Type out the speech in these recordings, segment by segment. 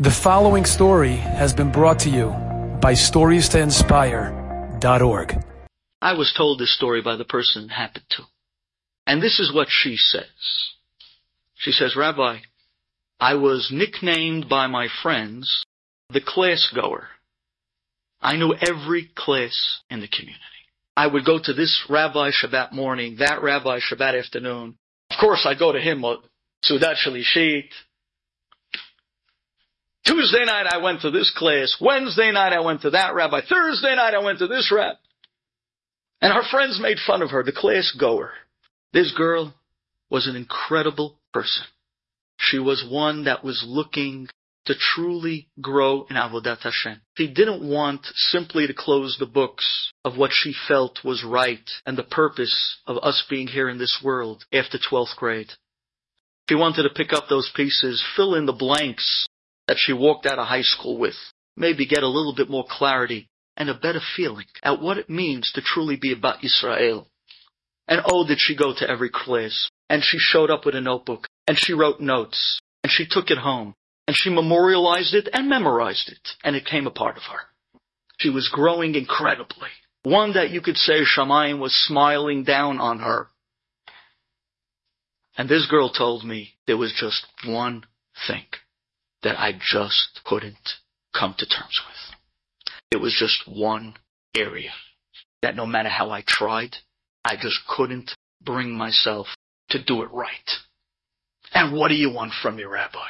The following story has been brought to you by StoriesToInspire.org. I was told this story by the person it happened to. And this is what she says. She says, Rabbi, I was nicknamed by my friends the class goer. I knew every class in the community. I would go to this rabbi Shabbat morning, that rabbi Shabbat afternoon. Of course, I'd go to him, uh, Sudat Shalishit, Tuesday night I went to this class. Wednesday night I went to that rabbi. Thursday night I went to this rabbi. And her friends made fun of her, the class goer. This girl was an incredible person. She was one that was looking to truly grow in Avodat Hashem. She didn't want simply to close the books of what she felt was right and the purpose of us being here in this world after 12th grade. She wanted to pick up those pieces, fill in the blanks that she walked out of high school with. Maybe get a little bit more clarity and a better feeling at what it means to truly be about Israel. And oh, did she go to every class. And she showed up with a notebook and she wrote notes and she took it home and she memorialized it and memorized it and it came a part of her. She was growing incredibly. One that you could say Shamayim was smiling down on her. And this girl told me there was just one thing that I just couldn't come to terms with. It was just one area that no matter how I tried, I just couldn't bring myself to do it right. And what do you want from me, Rabbi?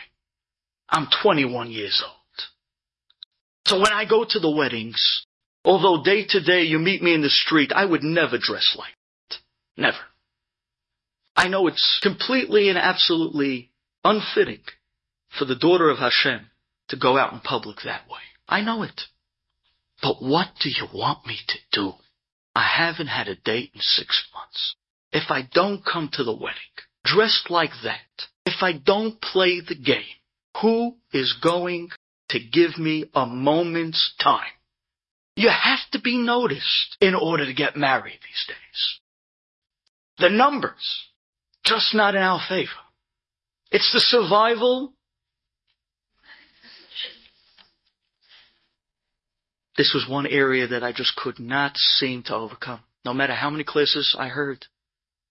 I'm 21 years old. So when I go to the weddings, although day to day you meet me in the street, I would never dress like that. Never. I know it's completely and absolutely unfitting for the daughter of Hashem to go out in public that way. I know it. But what do you want me to do? I haven't had a date in six months. If I don't come to the wedding dressed like that, if I don't play the game, who is going to give me a moment's time? You have to be noticed in order to get married these days. The numbers, just not in our favor. It's the survival This was one area that I just could not seem to overcome, no matter how many classes I heard.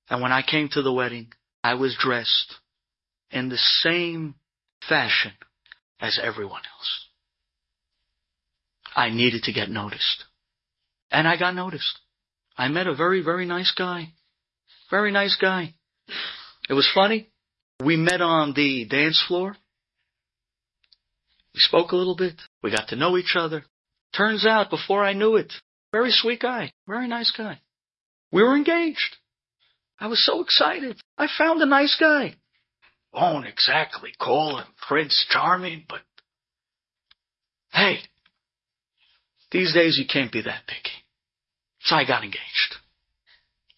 And when I came to the wedding, I was dressed in the same fashion as everyone else. I needed to get noticed. And I got noticed. I met a very, very nice guy. Very nice guy. It was funny. We met on the dance floor. We spoke a little bit. We got to know each other. Turns out, before I knew it, very sweet guy, very nice guy. We were engaged. I was so excited. I found a nice guy. Won't exactly call him Prince Charming, but hey, these days you can't be that picky. So I got engaged.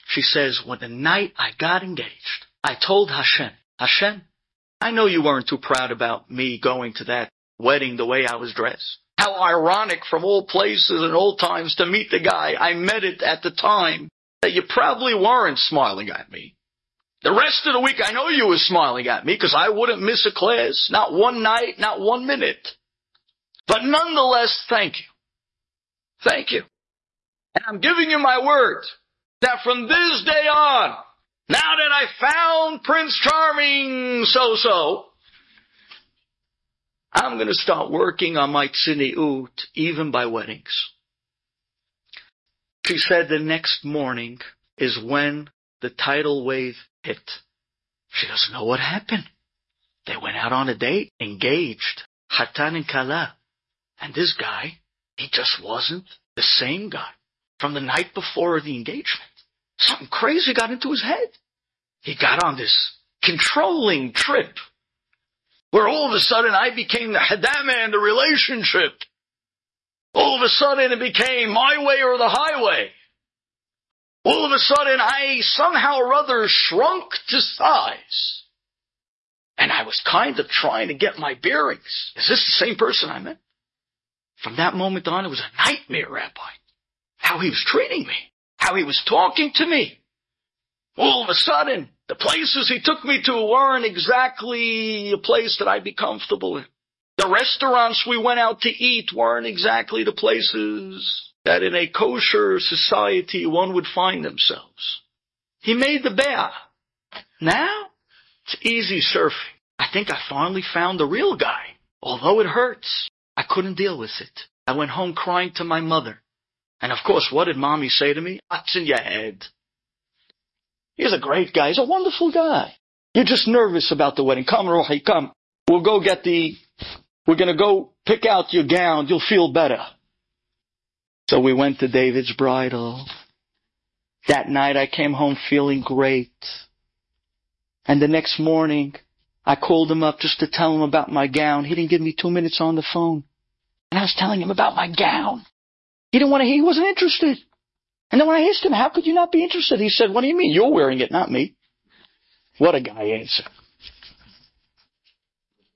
She says, when the night I got engaged, I told Hashem, Hashem, I know you weren't too proud about me going to that wedding the way I was dressed. How ironic from all places and all times to meet the guy I met it at the time that you probably weren't smiling at me. The rest of the week I know you were smiling at me because I wouldn't miss a class, not one night, not one minute. But nonetheless, thank you. Thank you. And I'm giving you my word that from this day on, now that I found Prince Charming so-so, I'm going to start working on my tziniut even by weddings. She said the next morning is when the tidal wave hit. She doesn't know what happened. They went out on a date, engaged, Hatan and Kala. And this guy, he just wasn't the same guy from the night before the engagement. Something crazy got into his head. He got on this controlling trip where all of a sudden I became the hadama in the relationship. All of a sudden it became my way or the highway. All of a sudden I somehow or other shrunk to size. And I was kind of trying to get my bearings. Is this the same person I met? From that moment on, it was a nightmare, Rabbi. How he was treating me. How he was talking to me. All of a sudden, the places he took me to weren't exactly a place that I'd be comfortable in. The restaurants we went out to eat weren't exactly the places that in a kosher society one would find themselves. He made the bear. Now, it's easy surfing. I think I finally found the real guy. Although it hurts, I couldn't deal with it. I went home crying to my mother. And of course, what did mommy say to me? What's in your head? He's a great guy. He's a wonderful guy. You're just nervous about the wedding. Come, Rohi, come. We'll go get the, we're gonna go pick out your gown. You'll feel better. So we went to David's bridal. That night I came home feeling great. And the next morning, I called him up just to tell him about my gown. He didn't give me two minutes on the phone. And I was telling him about my gown. He didn't want to hear, he wasn't interested. And then when I asked him, how could you not be interested? He said, what do you mean? You're wearing it, not me. What a guy answer.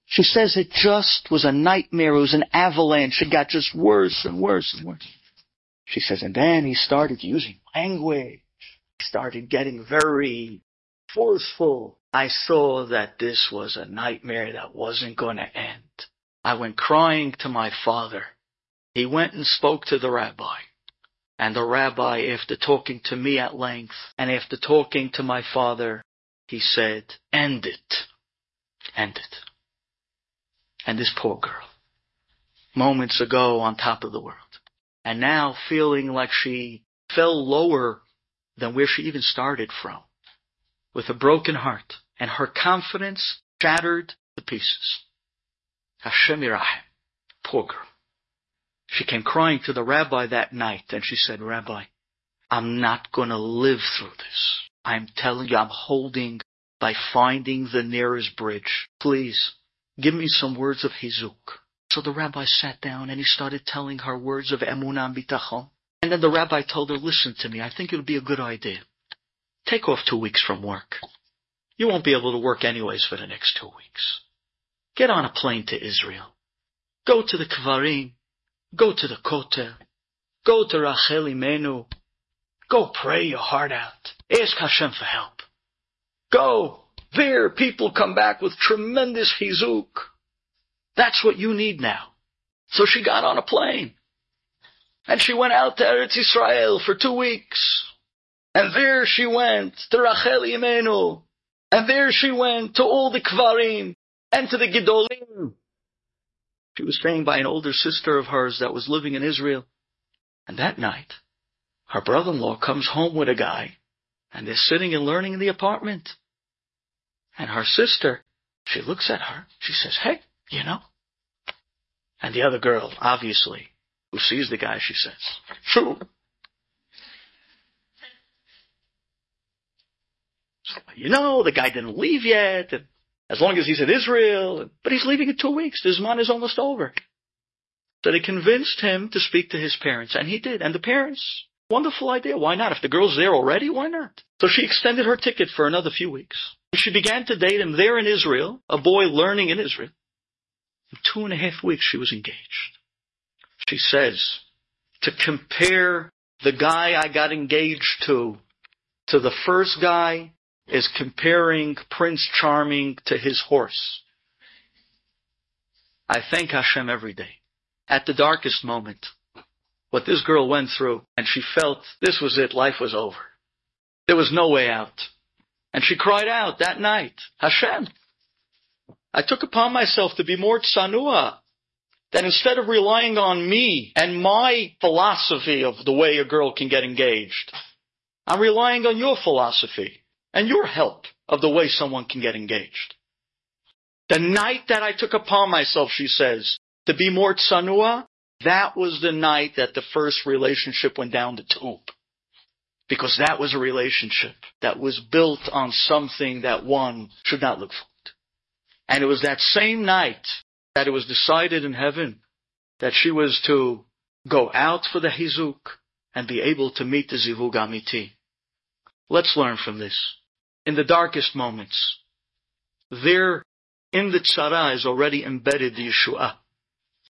She says it just was a nightmare. It was an avalanche. It got just worse and worse and worse. She says, and then he started using language. He started getting very forceful. I saw that this was a nightmare that wasn't going to end. I went crying to my father. He went and spoke to the rabbi. And the rabbi, after talking to me at length, and after talking to my father, he said, end it. End it. And this poor girl, moments ago on top of the world, and now feeling like she fell lower than where she even started from, with a broken heart, and her confidence shattered to pieces. Hashem. Poor girl. She came crying to the rabbi that night and she said, Rabbi, I'm not gonna live through this. I'm telling you, I'm holding by finding the nearest bridge. Please, give me some words of Hizuk. So the rabbi sat down and he started telling her words of Emunah Bitachon. And then the rabbi told her, listen to me, I think it would be a good idea. Take off two weeks from work. You won't be able to work anyways for the next two weeks. Get on a plane to Israel. Go to the Kvarim. Go to the Kotel. Go to Rachel Imenu. Go pray your heart out. Ask Hashem for help. Go. There, people come back with tremendous hizuk. That's what you need now. So she got on a plane. And she went out to Eretz Israel for two weeks. And there she went to Rachel Imenu. And there she went to all the Kvarim and to the Gedolim. She was staying by an older sister of hers that was living in Israel. And that night, her brother-in-law comes home with a guy, and they're sitting and learning in the apartment. And her sister, she looks at her, she says, hey, you know. And the other girl, obviously, who sees the guy, she says, true. So, you know, the guy didn't leave yet, and as long as he's in Israel, but he's leaving in two weeks. His zman is almost over. So they convinced him to speak to his parents, and he did. And the parents, wonderful idea. Why not? If the girl's there already, why not? So she extended her ticket for another few weeks. She began to date him there in Israel, a boy learning in Israel. In two and a half weeks, she was engaged. She says, to compare the guy I got engaged to to the first guy is comparing Prince Charming to his horse. I thank Hashem every day. At the darkest moment, what this girl went through, and she felt this was it, life was over. There was no way out. And she cried out that night, Hashem, I took upon myself to be more tsanua, that instead of relying on me and my philosophy of the way a girl can get engaged, I'm relying on your philosophy and your help of the way someone can get engaged. The night that I took upon myself, she says, to be more tsanua, that was the night that the first relationship went down the tube. Because that was a relationship that was built on something that one should not look for. And it was that same night that it was decided in heaven that she was to go out for the Hizuk and be able to meet the Zivug Amiti. Let's learn from this in the darkest moments. There, in the tzara is already embedded the Yeshua.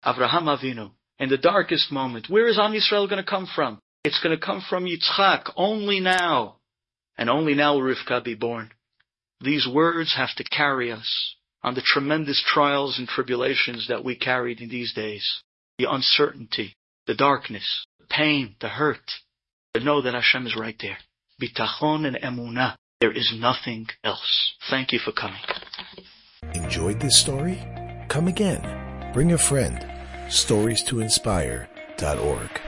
Avraham Avinu. In the darkest moment, where is Am Yisrael going to come from? It's going to come from Yitzchak only now. And only now will Rivka be born. These words have to carry us on the tremendous trials and tribulations that we carried in these days, the uncertainty, the darkness, the pain, the hurt, to know that Hashem is right there. Bitachon and emunah. There is nothing else. Thank you for coming. Enjoyed this story? Come again. Bring a friend. Stories to inspire.org.